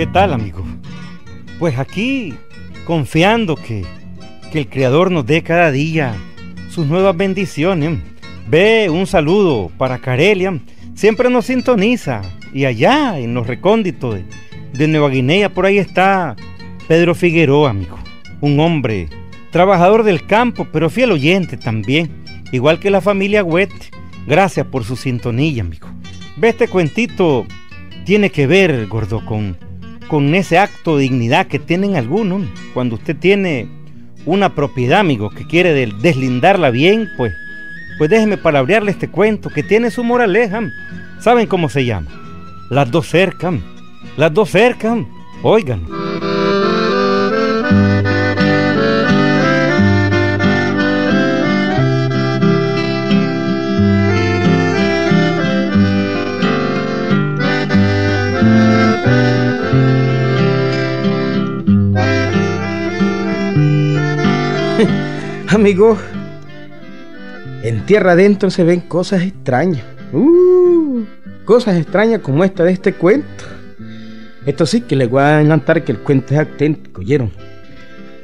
¿Qué tal, amigo? Pues aquí, confiando que, que el Creador nos dé cada día sus nuevas bendiciones. Ve un saludo para Carelia, siempre nos sintoniza. Y allá, en los recónditos de, de Nueva Guinea, por ahí está Pedro Figueroa, amigo. Un hombre trabajador del campo, pero fiel oyente también, igual que la familia Huete. Gracias por su sintonía, amigo. Ve este cuentito, tiene que ver, gordo, con, con ese acto de dignidad que tienen algunos. Cuando usted tiene una propiedad, amigo, que quiere deslindarla bien, pues, pues déjeme palabrearle este cuento que tiene su moraleja. ¿Saben cómo se llama? Las dos cercan, las dos cercan. Oigan. Amigo, en tierra adentro se ven cosas extrañas. Uh, cosas extrañas como esta de este cuento. Esto sí que les voy a adelantar que el cuento es auténtico, ¿oyeron?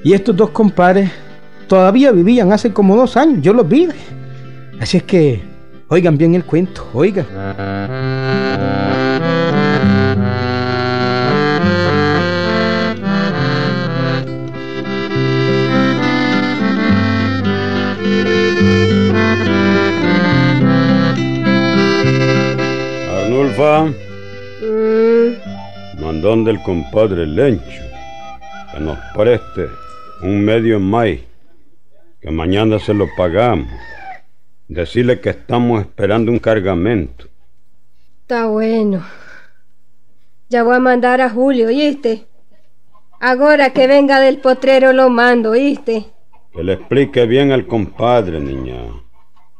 Y estos dos compadres todavía vivían hace como dos años, yo los vi. Así es que, oigan bien el cuento, oigan. Arnulfa. Mandón del compadre Lencho. Que nos preste un medio maíz. Que mañana se lo pagamos. Decirle que estamos esperando un cargamento. Está bueno. Ya voy a mandar a Julio, ¿oíste? Ahora que venga del potrero lo mando, ¿oíste? Que le explique bien al compadre, niña.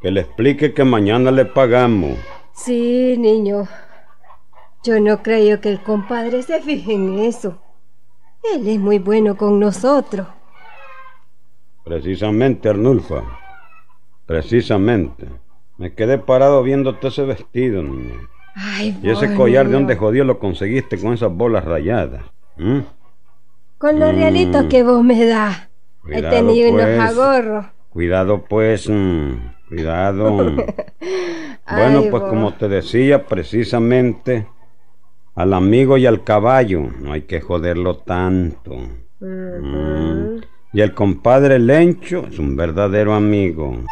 Que le explique que mañana le pagamos. Sí, niño. Yo no creo que el compadre se fije en eso. Él es muy bueno con nosotros. Precisamente, Arnulfa. Precisamente. Me quedé parado viéndote ese vestido, niña. Ay, Y ese collar de donde jodido lo conseguiste con esas bolas rayadas. ¿Mm? Con los Mm. realitos que vos me das. He tenido unos pues. agorros. Cuidado, pues. mm, Cuidado. bueno, Ay, pues vos. como te decía, precisamente al amigo y al caballo no hay que joderlo tanto. Mm. Y el compadre Lencho es un verdadero amigo.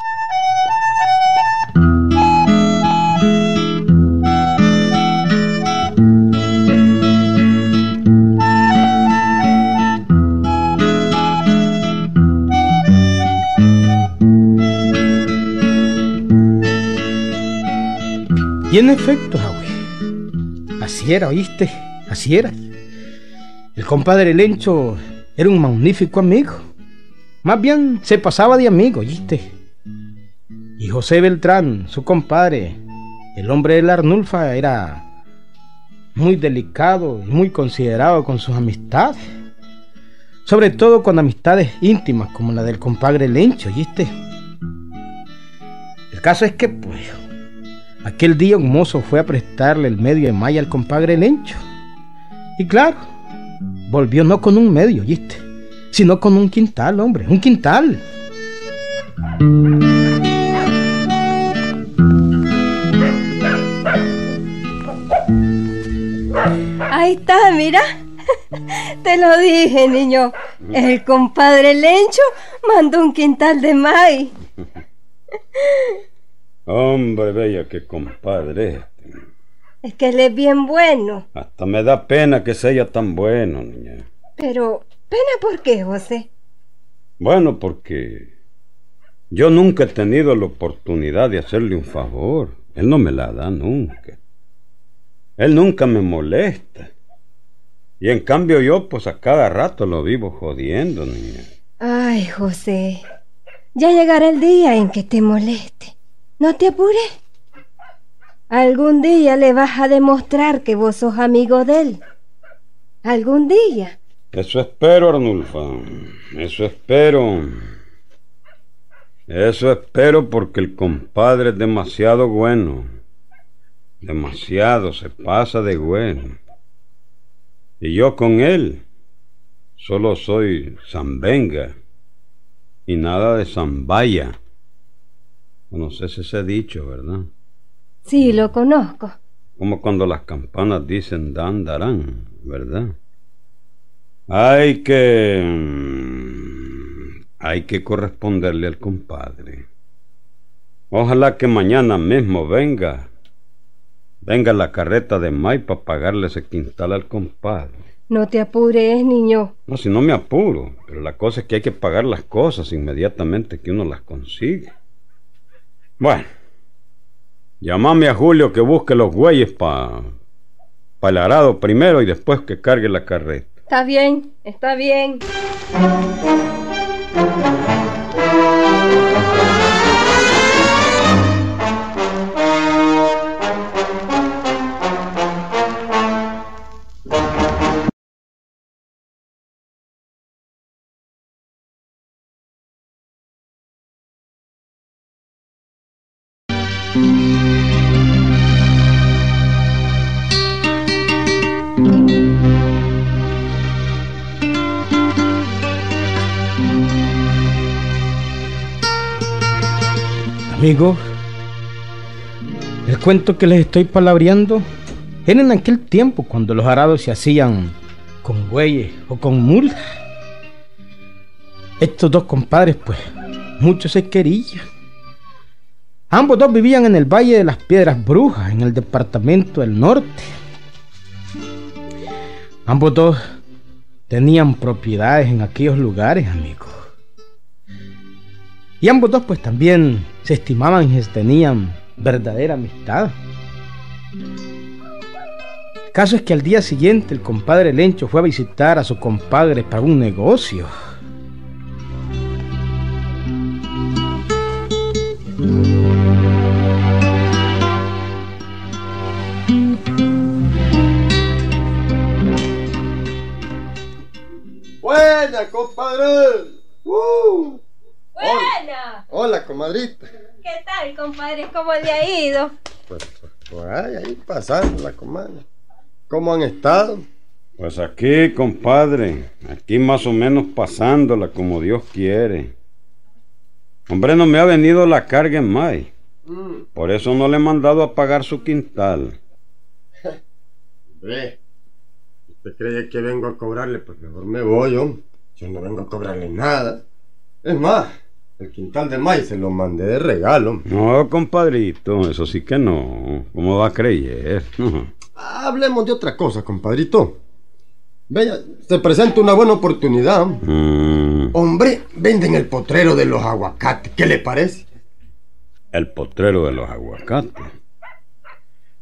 Y en efecto, así era, ¿oíste? Así era. El compadre Lencho era un magnífico amigo. Más bien se pasaba de amigo, ¿oíste? Y José Beltrán, su compadre, el hombre de la Arnulfa, era muy delicado y muy considerado con sus amistades. Sobre todo con amistades íntimas como la del compadre Lencho, ¿oíste? El caso es que, pues, Aquel día un mozo fue a prestarle el medio de malla al compadre Lencho. Y claro, volvió no con un medio, ¿viste? Sino con un quintal, hombre, un quintal. Ahí está, mira. Te lo dije, niño. El compadre Lencho mandó un quintal de maíz. Hombre, bella, qué compadre este. Es que él es bien bueno. Hasta me da pena que sea tan bueno, niña. Pero, ¿pena por qué, José? Bueno, porque yo nunca he tenido la oportunidad de hacerle un favor. Él no me la da nunca. Él nunca me molesta. Y en cambio yo, pues a cada rato lo vivo jodiendo, niña. Ay, José. Ya llegará el día en que te moleste. No te apures. Algún día le vas a demostrar que vos sos amigo de él. Algún día. Eso espero, Arnulfa. Eso espero. Eso espero porque el compadre es demasiado bueno. Demasiado, se pasa de bueno. Y yo con él solo soy Zambenga y nada de Zambaya. No sé si se ha dicho, ¿verdad? Sí, lo conozco. Como cuando las campanas dicen dan, darán, ¿verdad? Hay que... mm, Hay que corresponderle al compadre. Ojalá que mañana mismo venga. Venga la carreta de May para pagarle ese quintal al compadre. No te apures, niño. No, si no me apuro, pero la cosa es que hay que pagar las cosas inmediatamente que uno las consigue. Bueno, llamame a Julio que busque los güeyes para pa el arado primero y después que cargue la carreta. Está bien, está bien. Amigos, el cuento que les estoy palabreando era en aquel tiempo cuando los arados se hacían con bueyes o con mulas. Estos dos compadres, pues, mucho se querían. Ambos dos vivían en el Valle de las Piedras Brujas, en el departamento del norte. Ambos dos tenían propiedades en aquellos lugares, amigos. Y ambos dos pues también se estimaban y se tenían verdadera amistad. Caso es que al día siguiente el compadre Lencho fue a visitar a su compadre para un negocio. Buena, compadre. Uh, Buena. hola, comadrita. ¿Qué tal, compadre? ¿Cómo le ha ido? Pues, pues, ahí, ahí pasando la comadre. ¿Cómo han estado? Pues aquí, compadre, aquí más o menos pasándola como Dios quiere. Hombre, no me ha venido la carga en May. Mm, Por eso no le he mandado a pagar su quintal. hombre, ¿usted cree que vengo a cobrarle? Pues mejor me voy, yo. Yo no vengo a cobrarle nada. Es más, el quintal de maíz se lo mandé de regalo. No, compadrito, eso sí que no. ¿Cómo va a creer? Hablemos de otra cosa, compadrito. Vea, se presenta una buena oportunidad. Mm, Hombre, venden el potrero de los aguacates. ¿Qué le parece? el potrero de los aguacates.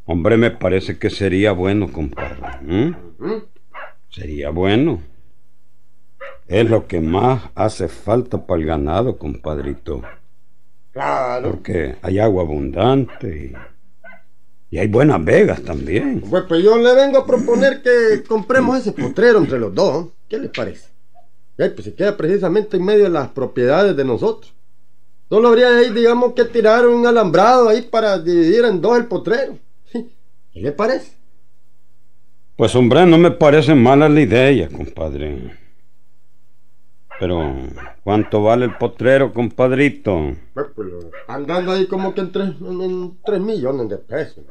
Hombre, me parece que sería bueno, compadre. ¿Mm? ¿Mm? Sería bueno. Es lo que más hace falta para el ganado, compadrito. Claro. Porque hay agua abundante y, y hay buenas vegas también. Pues, pues yo le vengo a proponer que compremos ese potrero entre los dos. ¿Qué les parece? Eh, pues se queda precisamente en medio de las propiedades de nosotros. Solo habría ahí, digamos, que tirar un alambrado ahí para dividir en dos el potrero. ¿Qué le parece? Pues hombre, no me parece mala la idea, compadre. Pero, ¿cuánto vale el potrero, compadrito? Pues, pues, andando ahí como que en tres, en, en tres millones de pesos.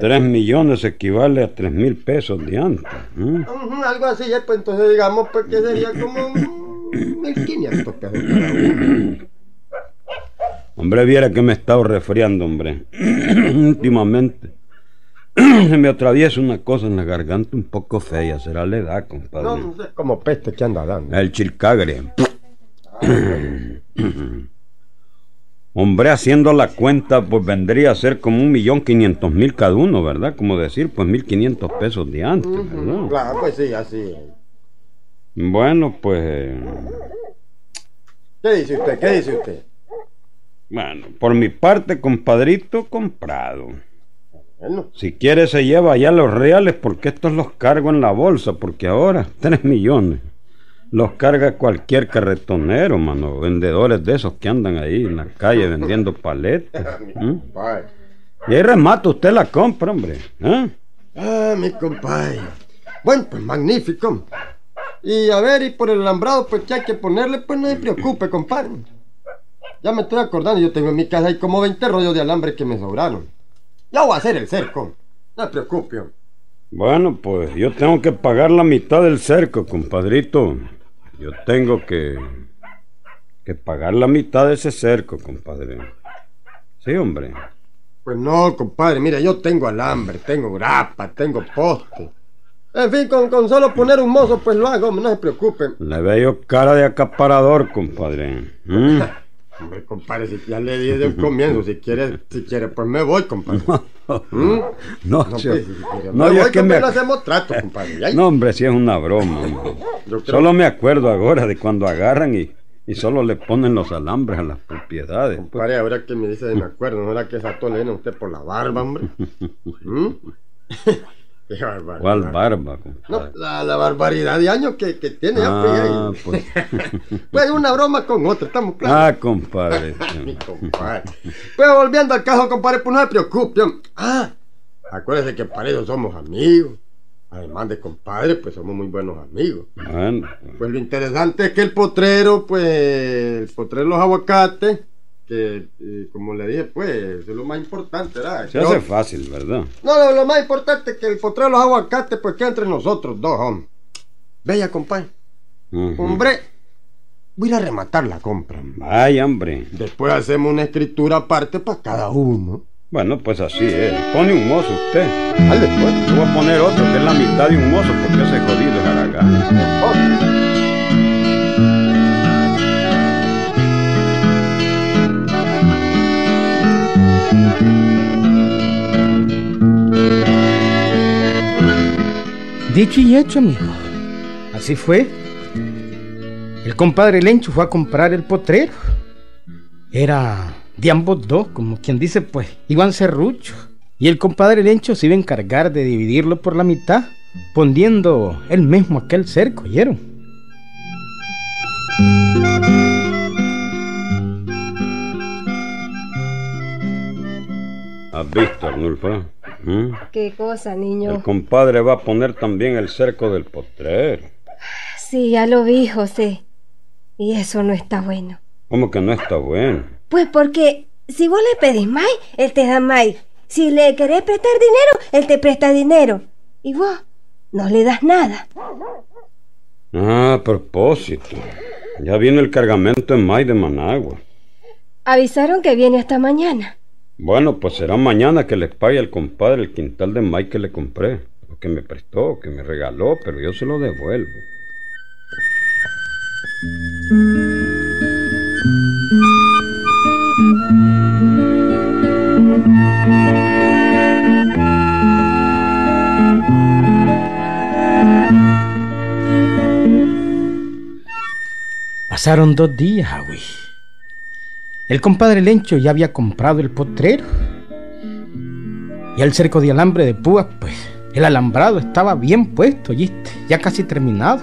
Tres millones equivale a tres mil pesos de antes. ¿eh? Algo así, eh, pues entonces digamos pues que sería como mm, 1500 pesos cada uno. Hombre, viera que me he estado resfriando, hombre. Últimamente. Se me atraviesa una cosa en la garganta un poco fea. Será la edad, compadre. No, no sé, como peste que anda dando. El chilcagre. Hombre, haciendo la cuenta, pues vendría a ser como un millón quinientos mil cada uno, ¿verdad? Como decir, pues mil quinientos pesos de antes, ¿verdad? Claro, pues sí, así. Bueno, pues... ¿Qué dice usted? ¿Qué dice usted? Bueno, por mi parte, compadrito, comprado. Bueno, Si quiere se lleva ya los reales porque estos los cargo en la bolsa, porque ahora tres millones. Los carga cualquier carretonero, mano, vendedores de esos que andan ahí en la calle vendiendo paletas. Y ahí remata usted la compra, hombre. ¿eh? Ah, mi compadre. Bueno, pues magnífico. Y a ver, y por el alambrado, pues que hay que ponerle, pues no se preocupe, compadre. Ya me estoy acordando, yo tengo en mi casa hay como 20 rollos de alambre que me sobraron. Ya voy a hacer el cerco. No se preocupe. hombre. Bueno, pues yo tengo que pagar la mitad del cerco, compadrito. Yo tengo que que pagar la mitad de ese cerco, compadre. Sí, hombre. Pues no, compadre, mira, yo tengo alambre, tengo grapa, tengo poste. En fin, con, con solo poner un mozo, pues lo hago, no se preocupe. Le veo cara de acaparador, compadre. ¿Mm? Hombre, compadre, si ya le di desde el comienzo, si quiere, si quiere, pues me voy, compadre. ¿Mm? No, No, yo- pues, si quiere, no, yo voy, es que me... no hacemos trato, compadre. Ya- No, hombre, si es una broma. creo- Solo me acuerdo ahora de cuando agarran y, y solo le ponen los alambres a las propiedades. pues. Compadre, ahora que me dice de me acuerdo, ¿no era que esa le viene usted por la barba, hombre? ¿Mm? Qué barbaridad. ¿Cuál barba, No, la, la barbaridad de años que, que tiene ya, Ah, pues, pues. Pues una broma con otra, estamos claros. Ah, compadre. Mi compadre. Pues volviendo al caso, compadre, pues no se preocupe. Ah, acuérdese que para eso somos amigos. Además de compadre, pues somos muy buenos amigos. Bueno, Pues lo interesante es que el potrero, pues, el potrero de los aguacates, que eh, como le dije, pues, eso es lo más importante, ¿verdad? se Yo- hace fácil, ¿verdad? no, lo, lo más importante es que el potrero de los aguacates, pues, queda entre nosotros dos, hombre. Bella, compadre. Ujú. Hombre, voy a rematar la compra. Vaya, hombre. Después hacemos una escritura aparte para cada uno. Bueno, pues así es. Pone un mozo usted. Dale, pues. Yo voy a poner otro que es la mitad de un mozo porque ese jodido es Aragán. Dicho y hecho, amigo. Así fue. El compadre Lencho fue a comprar el potrero. Era de ambos dos, como quien dice, pues, iban serruchos. Y el compadre Lencho se iba a encargar de dividirlo por la mitad, poniendo él mismo aquel cerco, ¿oyeron? ¿Has visto, Arnulfo? ¿Mm? ¿Qué cosa, El niño? compadre va a poner también el cerco del potrero. Sí, ya lo vi, José. Y eso no está bueno. ¿Cómo que no está bueno? Pues porque si vos le pedís más, él te da más. Si le querés prestar dinero, él te presta dinero. Y vos no le das nada. Ah, a propósito. Ya viene el cargamento en May de Managua. Avisaron que viene hasta mañana. Bueno, pues será mañana que le pague al compadre el quintal de May que le compré. Que me prestó, que me regaló, pero yo se lo devuelvo. Pasaron dos días, güey. El compadre Lencho ya había comprado el potrero. Y el cerco de alambre de púas, pues, el alambrado estaba bien puesto, ¿oíste? Ya casi terminado.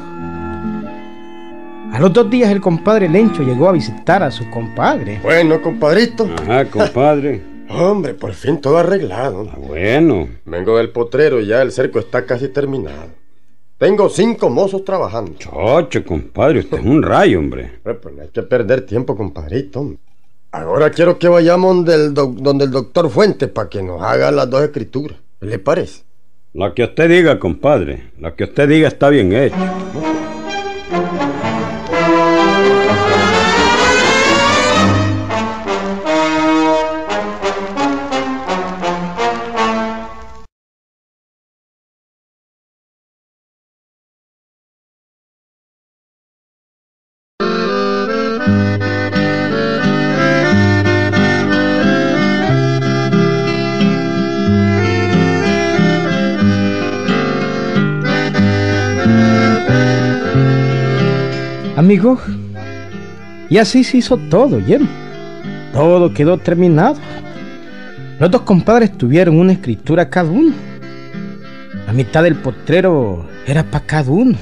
A los dos días el compadre Lencho llegó a visitar a su compadre. Bueno, compadrito. Ajá, compadre. Hombre, por fin todo arreglado. Ah, bueno. Vengo del potrero y ya el cerco está casi terminado. Tengo cinco mozos trabajando. Chocho, compadre, usted es un rayo, hombre. Hombre, pues no hay que perder tiempo, compadrito. Ahora quiero que vayamos donde el, doc- donde el doctor Fuente para que nos haga las dos escrituras. ¿Qué le parece? La que usted diga, compadre. La que usted diga está bien hecha. Amigo, y así se hizo todo, ¿oyeron? Todo quedó terminado. Los dos compadres tuvieron una escritura cada uno. La mitad del potrero era para cada uno.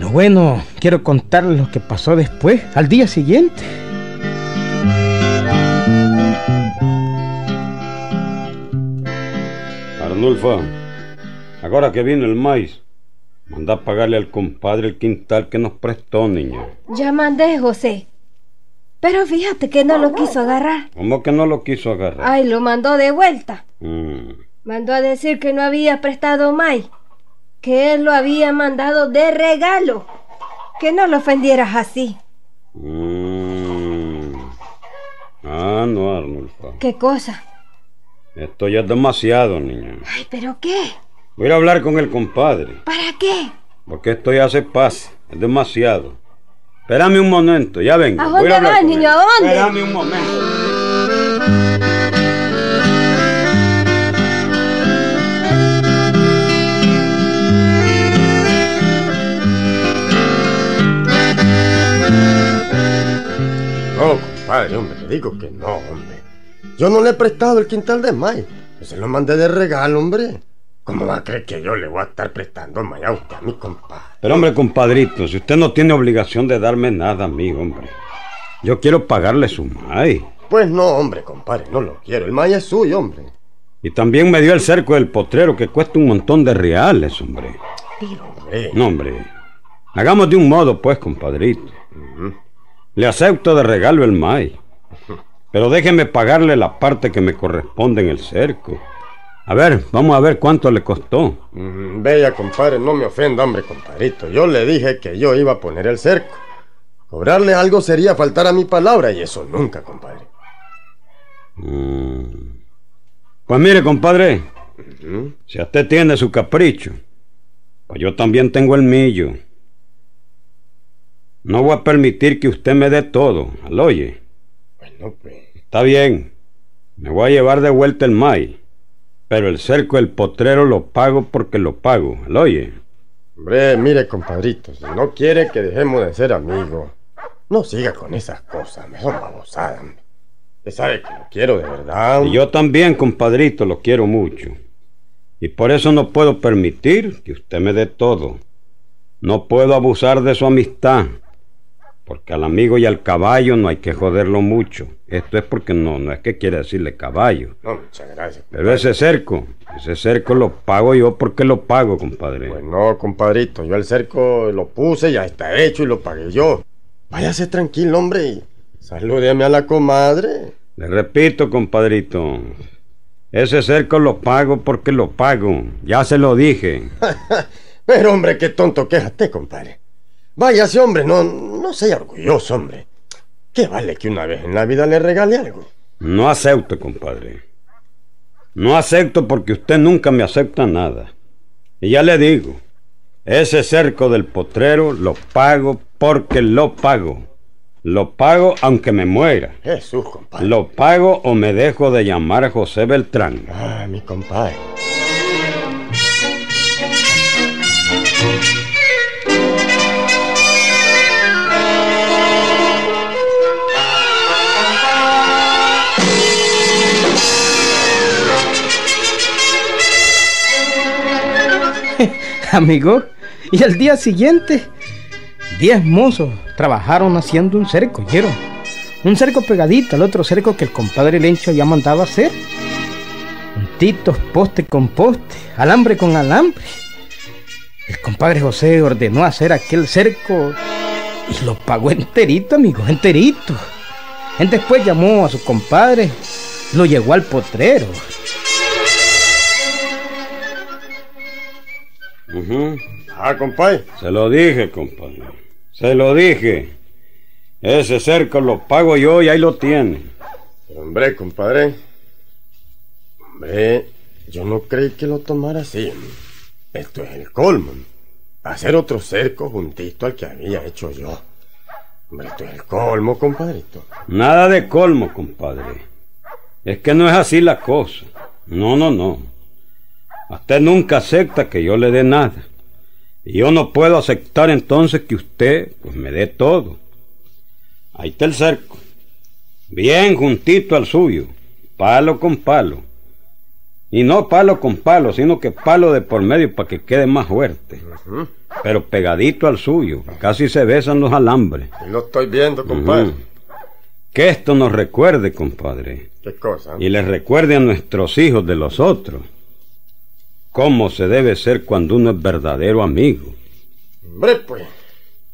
Lo bueno, quiero contarles lo que pasó después, al día siguiente. Arnulfo, Ahora que viene el maíz, manda a pagarle al compadre el quintal que nos prestó, niña. Ya mandé, José. Pero fíjate que no lo quiso agarrar. ¿Cómo que no lo quiso agarrar? Ay, lo mandó de vuelta. Mm, Mandó a decir que no había prestado más, que él lo había mandado de regalo. Que no lo ofendieras así. mm. Ah, no, Arnulfo. ¿Qué cosa? Esto ya es demasiado, niña. Ay, ¿pero qué? Voy a hablar con el compadre, ¿Para qué? porque esto ya se pasa. Es demasiado. Espérame un momento, ya vengo. ¿A dónde hablar vas, niño? ¿A dónde? Espérame un momento. No, compadre, hombre, le digo que no, hombre. Yo no le he prestado el quintal de May. Yo se lo mandé de regalo, hombre. ¿Cómo va a creer que yo le voy a estar prestando May a usted, a mi compadre? Pero hombre, compadrito, si usted no tiene obligación de darme nada a mí, hombre. Yo quiero pagarle su MAI. Pues no, hombre, compadre, no lo quiero. El May es suyo, hombre. Y también me dio el cerco del potrero que cuesta un montón de reales, hombre. Hombre, No, hombre. Hagamos de un modo, pues, compadrito. Le acepto de regalo el MAI. Pero déjeme pagarle la parte que me corresponde en el cerco. A ver, vamos a ver cuánto le costó. Mm, Vea, compadre, no me ofenda, hombre, compadrito. Yo le dije que yo iba a poner el cerco. Cobrarle algo sería faltar a mi palabra y eso nunca, compadre. Mm. Pues mire, compadre, Ujú. si usted tiene su capricho, pues yo también tengo el mío. No voy a permitir que usted me dé todo, ¿al oye? Bueno, pues. Está bien, me voy a llevar de vuelta el MAI, pero el cerco del potrero lo pago porque lo pago, ¿al oye? Hombre, mire, compadrito, si no quiere que dejemos de ser amigos, no siga con esas cosas, me son babosadas. Usted sabe que lo quiero de verdad. Y yo también, compadrito, lo quiero mucho. Y por eso no puedo permitir que usted me dé todo. No puedo abusar de su amistad. Porque al amigo y al caballo no hay que joderlo mucho. Esto es porque no, no es que quiere decirle caballo. No, muchas gracias. Pero ese cerco, ese cerco lo pago yo porque lo pago, compadre. Pues no, compadrito, yo el cerco lo puse, ya está hecho y lo pagué yo. Váyase tranquilo, hombre, salúdeme a la comadre. Le repito, compadrito. Ese cerco lo pago porque lo pago. Ya se lo dije. Pero, hombre, qué tonto quéjate, compadre. Váyase, hombre, no, no sea orgulloso, hombre. ¿Qué vale que una vez en la vida le regale algo? No acepto, compadre. No acepto porque usted nunca me acepta nada. Y ya le digo, ese cerco del potrero lo pago porque lo pago. Lo pago aunque me muera. Jesús, compadre. Lo pago o me dejo de llamar José Beltrán. Ah, mi compadre. Amigo, y al día siguiente, diez mozos trabajaron haciendo un cerco, ¿oyeron? Un cerco pegadito al otro cerco que el compadre Lencho había mandado hacer. Puntitos, poste con poste, alambre con alambre. El compadre José ordenó hacer aquel cerco y lo pagó enterito, amigo, enterito. Él después llamó a su compadre, lo llevó al potrero. Ah, compadre. Se lo dije, compadre. Se lo dije. Ese cerco lo pago yo y ahí lo tiene. Hombre, compadre. Hombre, yo no creí que lo tomara así. Esto es el colmo. Hacer otro cerco juntito al que había hecho yo. Hombre, esto es el colmo, compadrito. Nada de colmo, compadre. Es que no es así la cosa. No, no, no. Usted nunca acepta que yo le dé nada. Y yo no puedo aceptar entonces que usted pues me dé todo. Ahí está el cerco. Bien juntito al suyo. Palo con palo. Y no palo con palo, sino que palo de por medio para que quede más fuerte. Pero pegadito al suyo. Casi se besan los alambres. Y lo estoy viendo, compadre. Que esto nos recuerde, compadre. ¿Qué cosa? Y les recuerde a nuestros hijos de los otros. Cómo se debe ser cuando uno es verdadero amigo. Hombre, pues.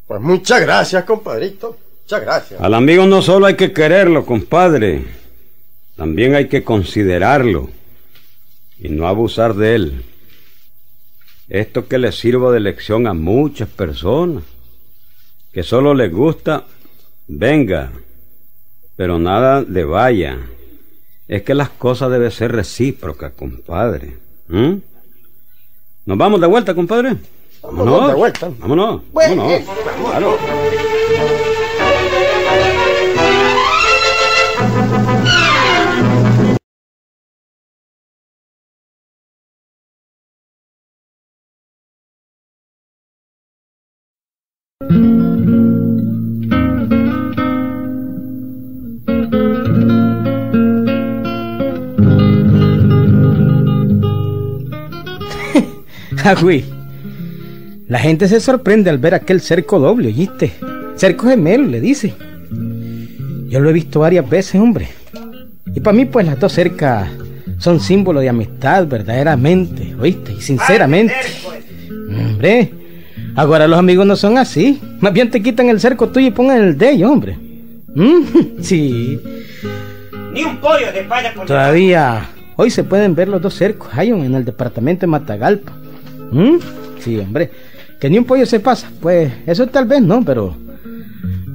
Pues muchas gracias, compadrito. Muchas gracias. Al amigo no solo hay que quererlo, compadre. También hay que considerarlo y no abusar de él. Esto que le sirva de lección a muchas personas, que solo les gusta, venga, pero nada de vaya. Es que las cosas deben ser recíprocas, compadre. ¿Mm? ¿Nos vamos de vuelta, compadre? Vámonos de vuelta. Vámonos. Bueno, vámonos. vamos. Claro. Agüi. La gente se sorprende al ver aquel cerco doble, ¿oíste? Cerco gemelo, le dice. Yo lo he visto varias veces, hombre. Y para mí, pues las dos cercas son símbolo de amistad, verdaderamente, ¿oíste? Y sinceramente. Hombre, ahora los amigos no son así. Más bien te quitan el cerco tuyo y pongan el de ellos, hombre. Mm, Sí, Ni un pollo de paya con todavía hoy se pueden ver los dos cercos. Hay uno en el departamento de Matagalpa. ¿Mm? Sí, hombre. Que ni un pollo se pasa. Pues eso tal vez no, pero.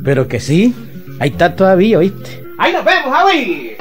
Pero que sí. Ahí está todavía, ¿oíste? ¡Ahí nos vemos, Javi!